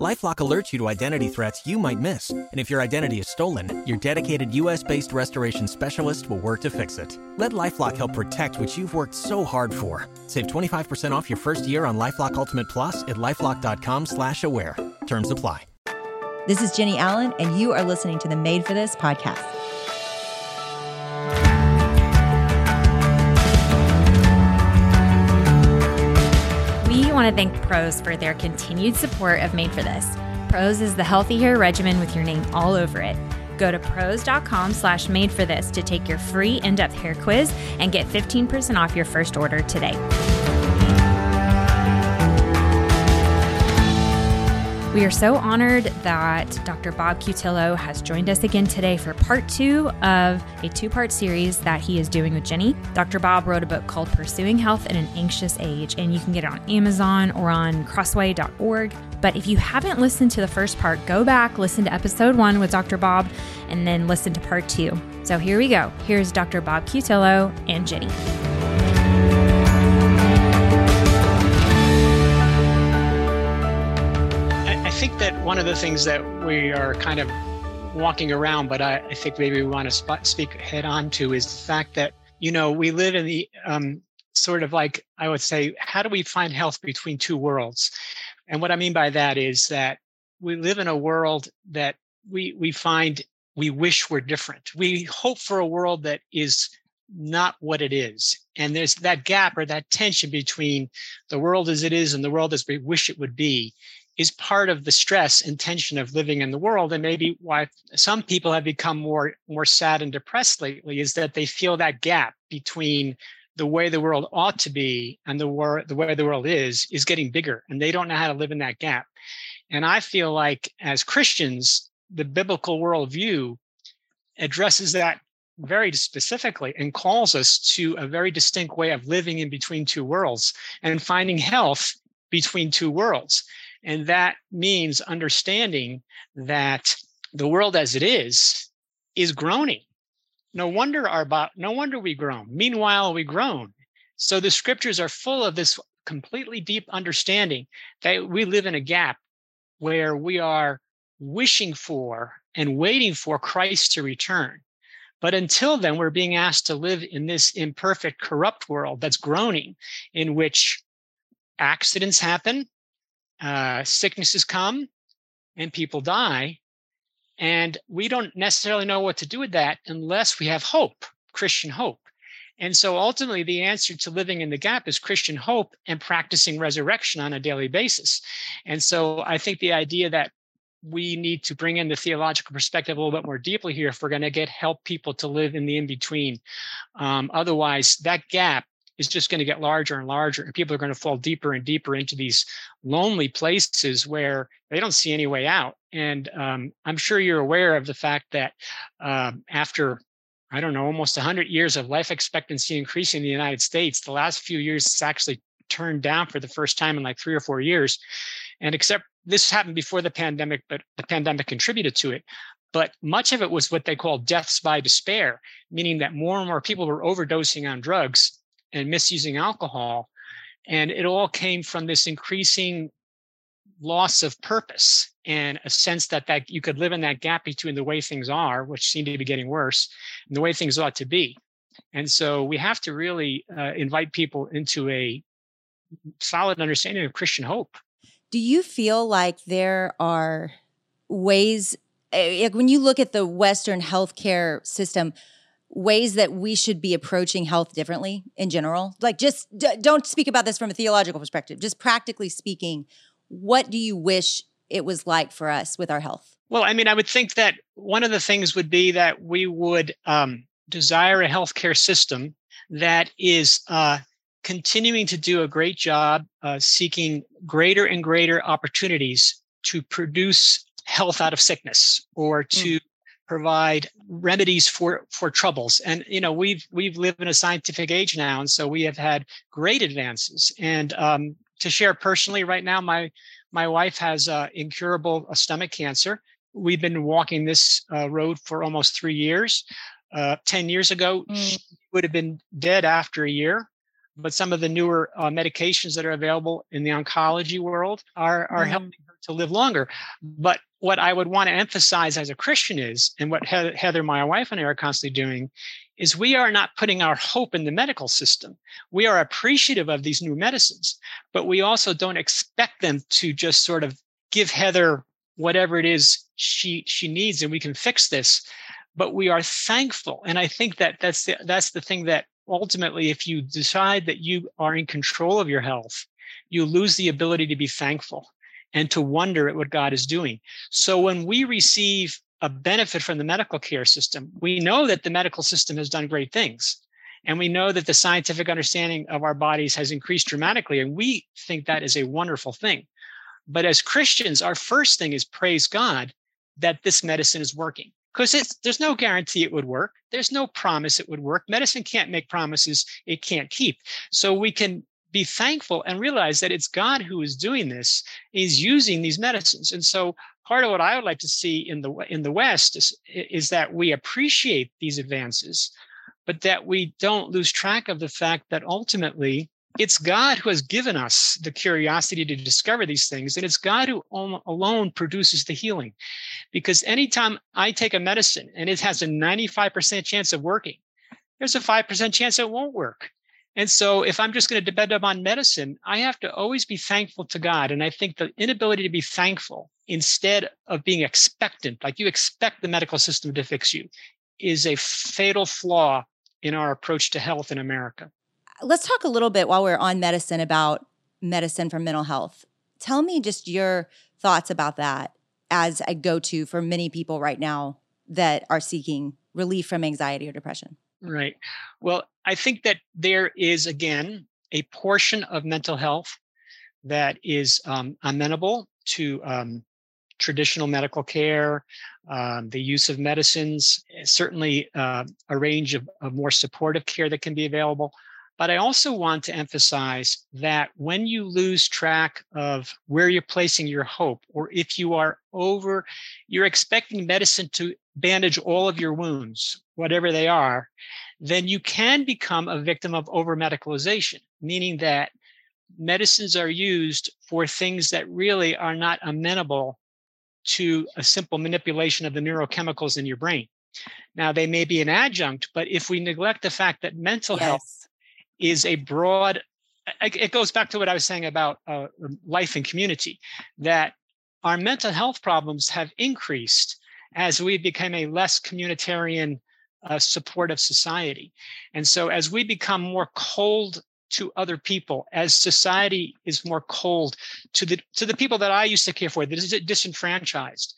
LifeLock alerts you to identity threats you might miss, and if your identity is stolen, your dedicated U.S.-based restoration specialist will work to fix it. Let LifeLock help protect what you've worked so hard for. Save 25% off your first year on LifeLock Ultimate Plus at lifeLock.com/slash-aware. Terms apply. This is Jennie Allen, and you are listening to the Made for This podcast. Want to thank Prose for their continued support of Made for This. Prose is the healthy hair regimen with your name all over it. Go to prose.com slash made for this to take your free in-depth hair quiz and get 15% off your first order today. We are so honored that Dr. Bob Cutillo has joined us again today for part two of a two part series that he is doing with Jennie. Dr. Bob wrote a book called Pursuing Health in an Anxious Age, and you can get it on Amazon or on crossway.org. But if you haven't listened to the first part, go back, listen to episode one with Dr. Bob, and then listen to part two. So here we go. Here's Dr. Bob Cutillo and Jennie. Think that one of the things that we are kind of walking around, but I, I think maybe we want to speak head on to is the fact that, you know, we live in the um, sort of like, I would say, how do we find health between two worlds? And what I mean by that is that we live in a world that we, we find we wish were different. We hope for a world that is not what it is. And there's that gap or that tension between the world as it is and the world as we wish it would be is part of the stress and tension of living in the world and maybe why some people have become more more sad and depressed lately is that they feel that gap between the way the world ought to be and the, wor- the way the world is is getting bigger and they don't know how to live in that gap. And i feel like as christians the biblical worldview addresses that very specifically and calls us to a very distinct way of living in between two worlds and finding health between two worlds and that means understanding that the world as it is is groaning. No wonder our no wonder we groan. Meanwhile, we groan. So the scriptures are full of this completely deep understanding that we live in a gap where we are wishing for and waiting for Christ to return. But until then, we're being asked to live in this imperfect, corrupt world that's groaning, in which accidents happen, uh, sicknesses come and people die. And we don't necessarily know what to do with that unless we have hope, Christian hope. And so ultimately, the answer to living in the gap is Christian hope and practicing resurrection on a daily basis. And so I think the idea that we need to bring in the theological perspective a little bit more deeply here if we're going to get help people to live in the in between. Um, otherwise, that gap is just going to get larger and larger and people are going to fall deeper and deeper into these lonely places where they don't see any way out. And um, i'm sure you're aware of the fact that um, after i don't know almost 100 years of life expectancy increasing in the united states the last few years it's actually turned down for the first time in like three or four years. And except this happened before the pandemic but the pandemic contributed to it. But much of it was what they call deaths by despair meaning that more and more people were overdosing on drugs and misusing alcohol. And it all came from this increasing loss of purpose and a sense that that you could live in that gap between the way things are, which seem to be getting worse, and the way things ought to be. And so we have to really uh, invite people into a solid understanding of Christian hope. Do you feel like there are ways, eh, like when you look at the Western healthcare system, ways that we should be approaching health differently in general? Like, just d- don't speak about this from a theological perspective, just practically speaking, what do you wish it was like for us with our health? Well, I mean, I would think that one of the things would be that we would um, desire a healthcare system that is uh, continuing to do a great job uh, seeking greater and greater opportunities to produce health out of sickness or to mm provide remedies for for troubles and you know we've we've lived in a scientific age now and so we have had great advances and um, to share personally right now, my my wife has uh, incurable uh, stomach cancer. We've been walking this uh, road for almost three years. Uh, 10 years ago, mm. she would have been dead after a year. But some of the newer uh, medications that are available in the oncology world are, are mm. helping her to live longer. But what I would want to emphasize as a Christian is, and what Heather, my wife, and I are constantly doing, is we are not putting our hope in the medical system. We are appreciative of these new medicines, but we also don't expect them to just sort of give Heather whatever it is she she needs and we can fix this. But we are thankful. And I think that that's the, that's the thing that ultimately, if you decide that you are in control of your health, you lose the ability to be thankful and to wonder at what God is doing. So when we receive a benefit from the medical care system. We know that the medical system has done great things. And we know that the scientific understanding of our bodies has increased dramatically. And we think that is a wonderful thing. But as Christians, our first thing is praise God that this medicine is working. Because there's no guarantee it would work. There's no promise it would work. Medicine can't make promises it can't keep. So we can be thankful and realize that it's God who is doing this, is using these medicines. And so part of what I would like to see in the in the West is, is that we appreciate these advances, but that we don't lose track of the fact that ultimately it's God who has given us the curiosity to discover these things, and it's God who alone produces the healing. Because anytime I take a medicine and it has a 95% chance of working, there's a 5% chance it won't work. And so, if I'm just going to depend upon medicine, I have to always be thankful to God. And I think the inability to be thankful instead of being expectant, like you expect the medical system to fix you, is a fatal flaw in our approach to health in America. Let's talk a little bit while we're on medicine about medicine for mental health. Tell me just your thoughts about that as a go to for many people right now that are seeking relief from anxiety or depression. Right. Well, I think that there is, again, a portion of mental health that is um, amenable to um, traditional medical care, um, the use of medicines, eh, certainly uh, a range of, of more supportive care that can be available. But I also want to emphasize that when you lose track of where you're placing your hope, or if you are over, you're expecting medicine to bandage all of your wounds, whatever they are, then you can become a victim of over medicalization, meaning that medicines are used for things that really are not amenable to a simple manipulation of the neurochemicals in your brain. Now, they may be an adjunct, but if we neglect the fact that mental yes. health is a broad, it goes back to what I was saying about uh, life and community, that our mental health problems have increased as we become a less communitarian uh, supportive society. And so, as we become more cold to other people, as society is more cold to the to the people that I used to care for, that is disenfranchised,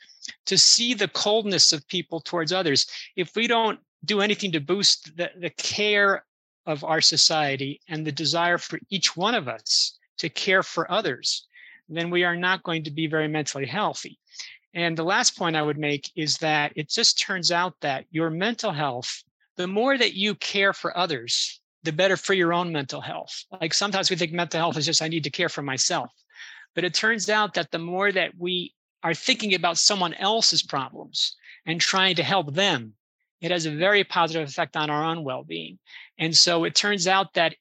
to see the coldness of people towards others, if we don't do anything to boost the, the care of our society and the desire for each one of us to care for others, then we are not going to be very mentally healthy. And the last point I would make is that it just turns out that your mental health, the more that you care for others, the better for your own mental health. Like sometimes we think mental health is just, I need to care for myself. But it turns out that the more that we are thinking about someone else's problems and trying to help them, it has a very positive effect on our own well being. And so it turns out that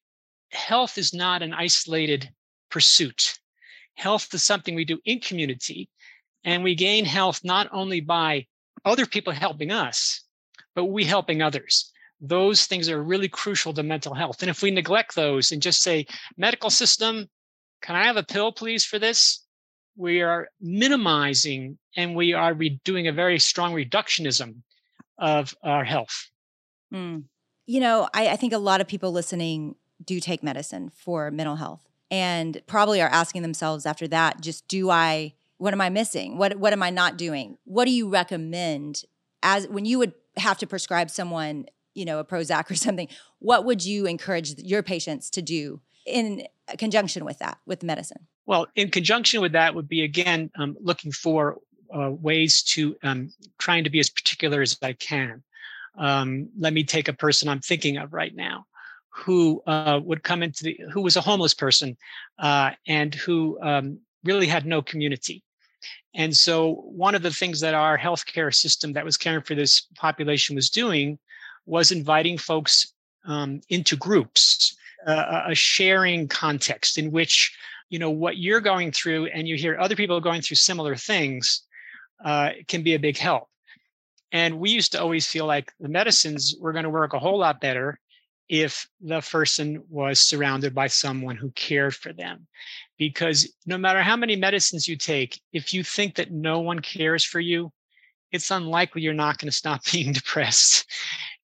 health is not an isolated pursuit. Health is something we do in community. And we gain health not only by other people helping us, but we helping others. Those things are really crucial to mental health. And if we neglect those and just say, medical system, can I have a pill, please, for this? We are minimizing and we are re- doing a very strong reductionism of our health. Mm. You know, I, I think a lot of people listening do take medicine for mental health and probably are asking themselves after that, just do I what am I missing? What what am I not doing? What do you recommend as when you would have to prescribe someone, you know, a Prozac or something? What would you encourage your patients to do in conjunction with that, with medicine? Well, in conjunction with that would be again um, looking for uh, ways to um, trying to be as particular as I can. Um, let me take a person I'm thinking of right now who uh, would come into the who was a homeless person uh, and who um, really had no community. And so, one of the things that our healthcare system that was caring for this population was doing was inviting folks um, into groups, a sharing context in which you know what you're going through, and you hear other people going through similar things, uh, can be a big help. And we used to always feel like the medicines were going to work a whole lot better if the person was surrounded by someone who cared for them. Because no matter how many medicines you take, if you think that no one cares for you, it's unlikely you're not going to stop being depressed.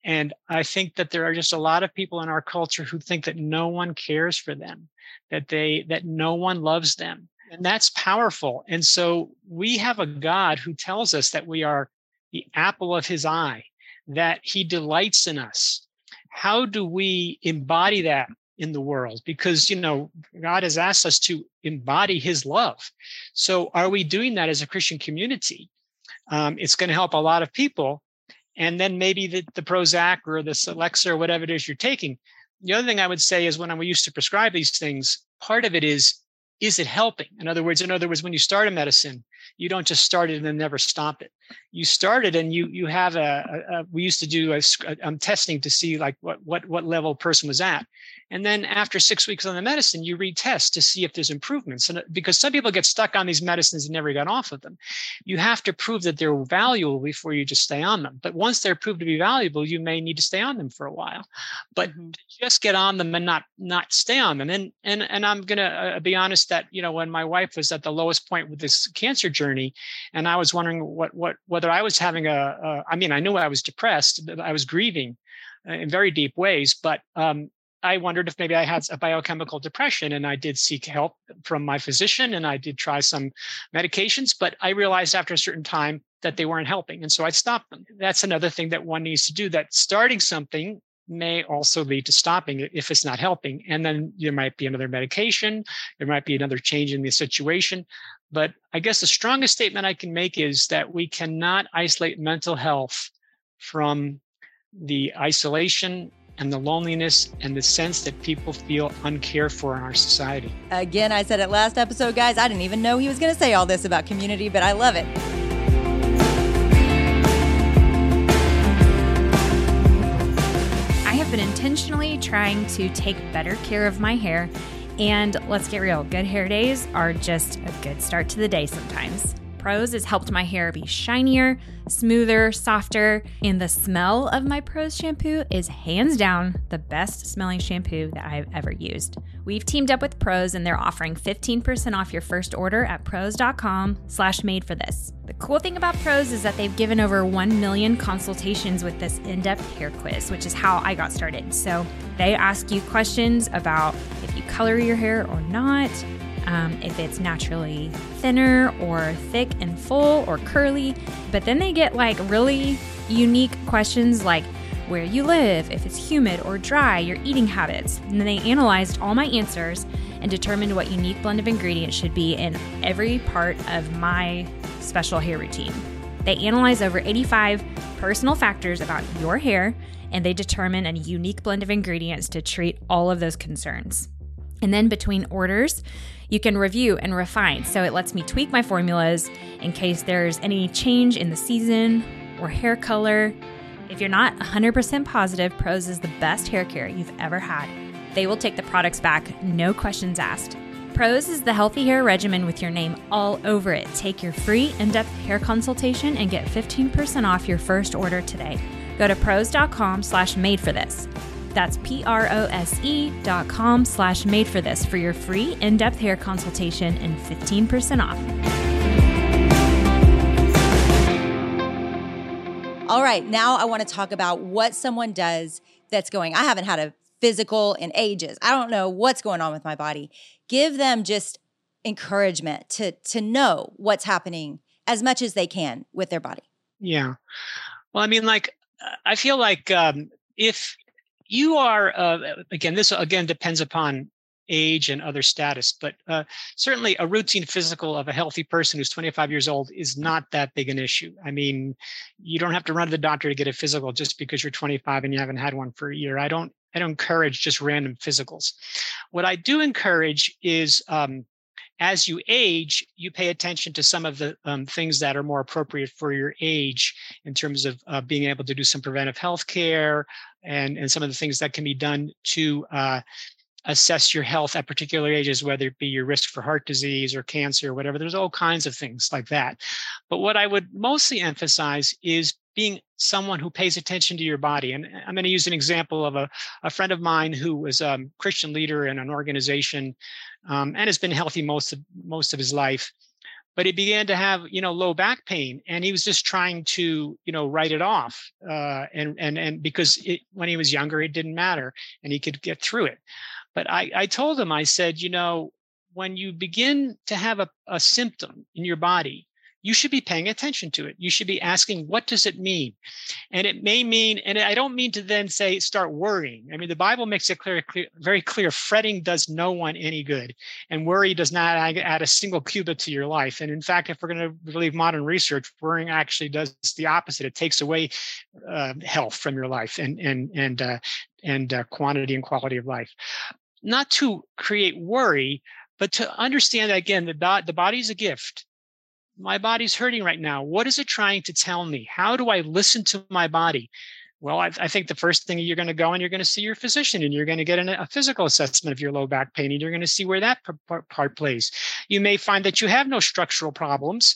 And I think that there are just a lot of people in our culture who think that no one cares for them, that they that no one loves them. And that's powerful. And so we have a God who tells us that we are the apple of his eye, that he delights in us. How do we embody that in the world? Because, you know, God has asked us to embody his love. So are we doing that as a Christian community? Um, it's going to help a lot of people. And then maybe the, the Prozac or the Celexa or whatever it is you're taking. The other thing I would say is when I used to prescribe these things, part of it is, is it helping? In other words, in other words, when you start a medicine, you don't just start it and then never stop it you started and you you have a, a, a we used to do a, a um, testing to see like what what what level person was at and then after six weeks on the medicine, you retest to see if there's improvements. And uh, because some people get stuck on these medicines and never got off of them, you have to prove that they're valuable before you just stay on them. But once they're proved to be valuable, you may need to stay on them for a while. But mm-hmm. just get on them and not not stay on them. And and and I'm gonna uh, be honest that you know when my wife was at the lowest point with this cancer journey, and I was wondering what what whether I was having a, a I mean I knew I was depressed, I was grieving uh, in very deep ways, but um, I wondered if maybe I had a biochemical depression and I did seek help from my physician and I did try some medications, but I realized after a certain time that they weren't helping. And so I stopped them. That's another thing that one needs to do that starting something may also lead to stopping if it's not helping. And then there might be another medication, there might be another change in the situation. But I guess the strongest statement I can make is that we cannot isolate mental health from the isolation and the loneliness and the sense that people feel uncared for in our society. Again, I said it last episode, guys. I didn't even know he was going to say all this about community, but I love it. Intentionally trying to take better care of my hair. And let's get real, good hair days are just a good start to the day sometimes. Prose has helped my hair be shinier, smoother, softer, and the smell of my Prose shampoo is hands down the best smelling shampoo that I've ever used. We've teamed up with Prose and they're offering 15% off your first order at prose.com slash made for this. The cool thing about Prose is that they've given over 1 million consultations with this in-depth hair quiz, which is how I got started. So they ask you questions about if you color your hair or not, um, if it's naturally thinner or thick and full or curly. But then they get like really unique questions like where you live, if it's humid or dry, your eating habits. And then they analyzed all my answers and determined what unique blend of ingredients should be in every part of my special hair routine. They analyze over 85 personal factors about your hair and they determine a unique blend of ingredients to treat all of those concerns. And then between orders, you can review and refine. So it lets me tweak my formulas in case there's any change in the season or hair color. If you're not 100% positive Prose is the best hair care you've ever had, they will take the products back, no questions asked. Prose is the healthy hair regimen with your name all over it. Take your free in depth hair consultation and get 15% off your first order today. Go to prose.com slash made for this. That's P-R-O-S-E dot com slash made for this for your free in-depth hair consultation and 15% off. All right, now I want to talk about what someone does that's going, I haven't had a physical in ages. I don't know what's going on with my body. Give them just encouragement to to know what's happening as much as they can with their body. Yeah. Well, I mean, like I feel like um, if you are uh, again this again depends upon age and other status but uh, certainly a routine physical of a healthy person who's 25 years old is not that big an issue i mean you don't have to run to the doctor to get a physical just because you're 25 and you haven't had one for a year i don't I don't encourage just random physicals. What I do encourage is um, as you age, you pay attention to some of the um, things that are more appropriate for your age in terms of uh, being able to do some preventive health care and, and some of the things that can be done to uh, assess your health at particular ages, whether it be your risk for heart disease or cancer or whatever. There's all kinds of things like that. But what I would mostly emphasize is being someone who pays attention to your body. And I'm going to use an example of a, a friend of mine who was a Christian leader in an organization um, and has been healthy most of most of his life. But he began to have, you know, low back pain, and he was just trying to, you know, write it off. Uh, and and and because it, when he was younger, it didn't matter, and he could get through it. But I, I told him, I said, you know, when you begin to have a, a symptom in your body, you should be paying attention to it. You should be asking, what does it mean? And it may mean, and I don't mean to then say start worrying. I mean, the Bible makes it clear, clear very clear fretting does no one any good, and worry does not add a single cubit to your life. And in fact, if we're going to believe modern research, worrying actually does the opposite. It takes away uh, health from your life and and and uh, and uh, quantity and quality of life. Not to create worry, but to understand that again, the, the body is a gift my body's hurting right now. What is it trying to tell me? How do I listen to my body? Well, I, I think the first thing you're going to go and you're going to see your physician and you're going to get an, a physical assessment of your low back pain and you're going to see where that part, part plays. You may find that you have no structural problems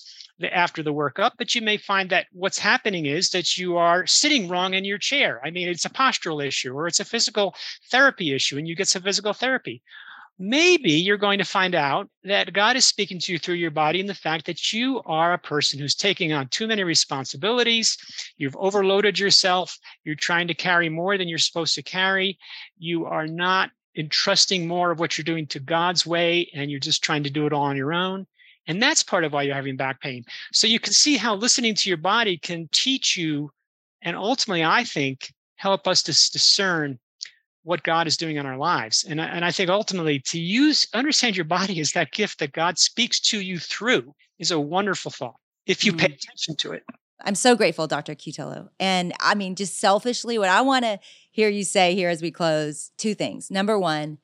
after the workup, but you may find that what's happening is that you are sitting wrong in your chair. I mean, it's a postural issue or it's a physical therapy issue, and you get some physical therapy maybe you're going to find out that God is speaking to you through your body and the fact that you are a person who's taking on too many responsibilities. You've overloaded yourself. You're trying to carry more than you're supposed to carry. You are not entrusting more of what you're doing to God's way, and you're just trying to do it all on your own. And that's part of why you're having back pain. So you can see how listening to your body can teach you, and ultimately, I think, help us to discern what God is doing in our lives. And, and I think ultimately to use, understand your body as that gift that God speaks to you through is a wonderful thought if you pay mm. attention to it. I'm so grateful, Dr. Cutillo. And I mean, just selfishly, what I want to hear you say here as we close two things. Number one,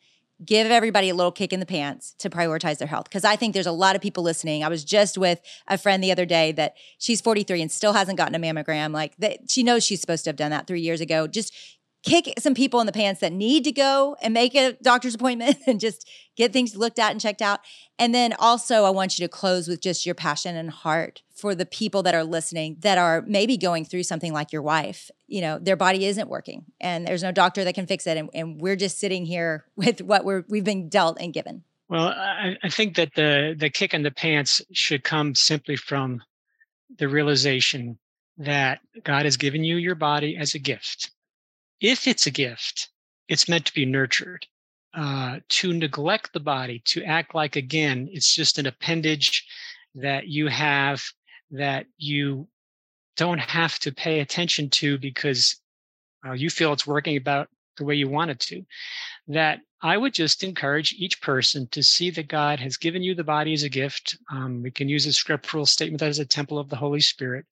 give everybody a little kick in the pants to prioritize their health. Because I think there's a lot of people listening. I was just with a friend the other day that she's 43 and still hasn't gotten a mammogram. Like that, she knows she's supposed to have done that three years ago. Just kick some people in the pants that need to go and make a doctor's appointment and just get things looked at and checked out. And then also, I want you to close with just your passion and heart for the people that are listening that are maybe going through something like your wife. You know, their body isn't working and there's no doctor that can fix it. And, and we're just sitting here with what we're, we've been dealt and given. Well, I, I think that the, the kick in the pants should come simply from the realization that God has given you your body as a gift if it's a gift, it's meant to be nurtured. Uh, to neglect the body, to act like, again, it's just an appendage that you have that you don't have to pay attention to because uh, you feel it's working about the way you want it to. That I would just encourage each person to see that God has given you the body as a gift. Um, we can use a scriptural statement that is a temple of the Holy Spirit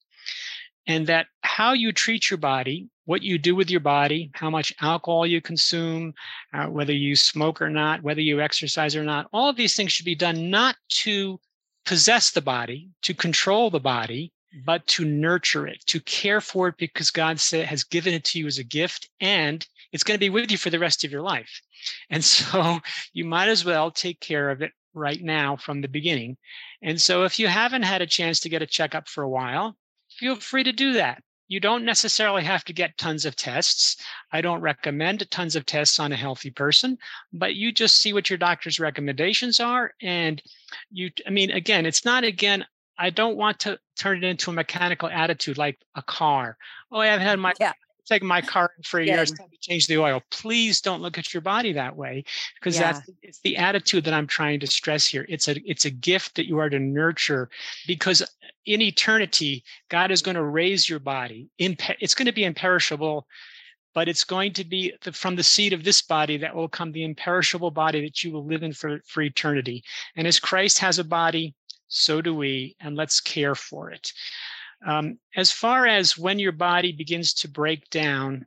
and that how you treat your body, what you do with your body, how much alcohol you consume, uh, whether you smoke or not, whether you exercise or not, all of these things should be done not to possess the body, to control the body, but to nurture it, to care for it because God has given it to you as a gift and it's going to be with you for the rest of your life. And so you might as well take care of it right now from the beginning. And so if you haven't had a chance to get a checkup for a while, feel free to do that. You don't necessarily have to get tons of tests. I don't recommend tons of tests on a healthy person, but you just see what your doctor's recommendations are. And you, I mean, again, it's not again, I don't want to turn it into a mechanical attitude like a car. Oh, I haven't had my yeah taken my car for a year. It's time to change the oil. Please don't look at your body that way because yeah. that's it's the attitude that I'm trying to stress here. It's a it's a gift that you are to nurture because in eternity, God is going to raise your body. It's going to be imperishable, but it's going to be the, from the seed of this body that will come the imperishable body that you will live in for, for eternity. And as Christ has a body, so do we, and let's care for it. Um, as far as when your body begins to break down,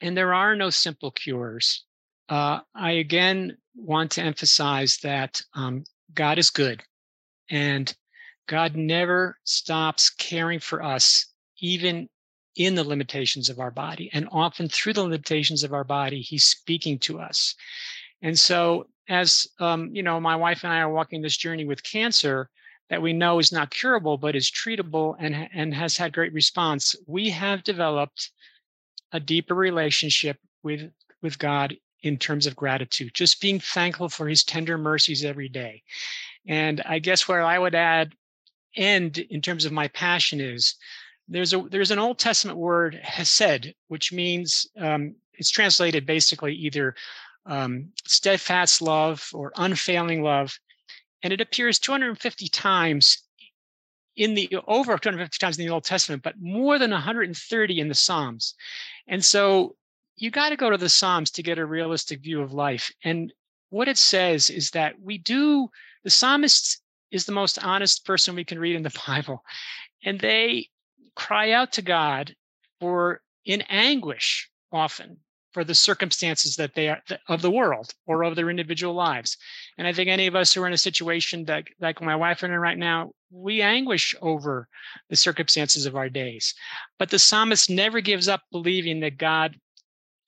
And there are no simple cures. Uh, I again want to emphasize that um, God is good and God never stops caring for us, even in the limitations of our body. And often through the limitations of our body, He's speaking to us. And so, as um, you know, my wife and I are walking this journey with cancer that we know is not curable, but is treatable and, and has had great response. We have developed a deeper relationship with, with God in terms of gratitude, just being thankful for his tender mercies every day. And I guess where I would add end in terms of my passion is there's a there's an Old Testament word hesed, which means um, it's translated basically either um, steadfast love or unfailing love, and it appears 250 times in the over 250 times in the Old Testament, but more than 130 in the Psalms. And so you got to go to the Psalms to get a realistic view of life. And what it says is that we do, the psalmist is the most honest person we can read in the Bible. And they cry out to God for in anguish often for the circumstances that they are of the world or of their individual lives. And I think any of us who are in a situation that like my wife and I right now, we anguish over the circumstances of our days. But the psalmist never gives up believing that God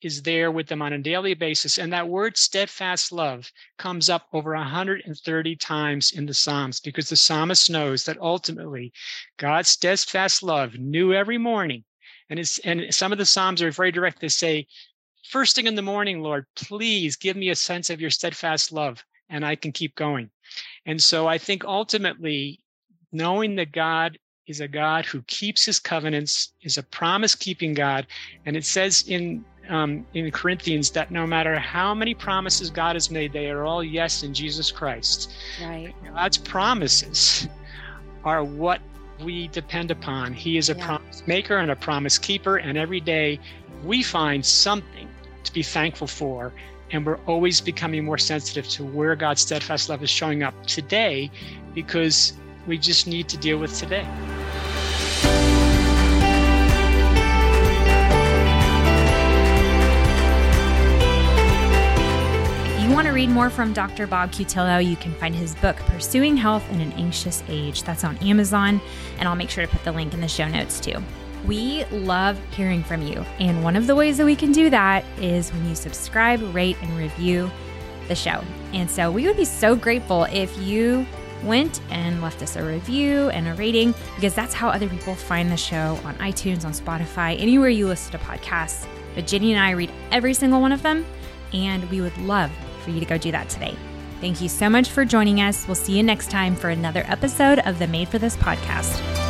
is there with them on a daily basis. And that word steadfast love comes up over 130 times in the Psalms because the psalmist knows that ultimately God's steadfast love new every morning. And, it's, and some of the Psalms are very direct. They say, First thing in the morning, Lord, please give me a sense of your steadfast love, and I can keep going. And so I think ultimately, knowing that God is a God who keeps his covenants, is a promise keeping God. And it says in um, in Corinthians that no matter how many promises God has made, they are all yes in Jesus Christ. Right. God's promises are what we depend upon. He is a Yeah. promise maker and a promise keeper, and every day we find something to be thankful for. And we're always becoming more sensitive to where God's steadfast love is showing up today because we just need to deal with today. If you want to read more from Dr. Bob Cutillo, you can find his book, Pursuing Health in an Anxious Age. That's on Amazon, and I'll make sure to put the link in the show notes too. We love hearing from you, and one of the ways that we can do that is when you subscribe, rate, and review the show. And so we would be so grateful if you went and left us a review and a rating because that's how other people find the show on iTunes, on Spotify, anywhere you listen to podcasts. But Jennie and I read every single one of them, and we would love for you to go do that today. Thank you so much for joining us. We'll see you next time for another episode of the Made for This podcast.